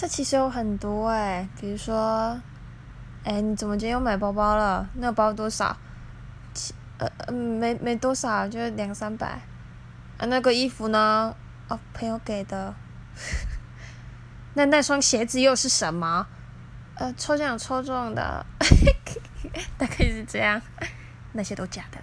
这其实有很多哎，比如说，哎，你怎么今天又买包包了？那个包多少？呃呃，没没多少，就两三百。啊，那个衣服呢？哦，朋友给的。那那双鞋子又是什么？呃，抽奖抽中的，大概是这样，那些都假的。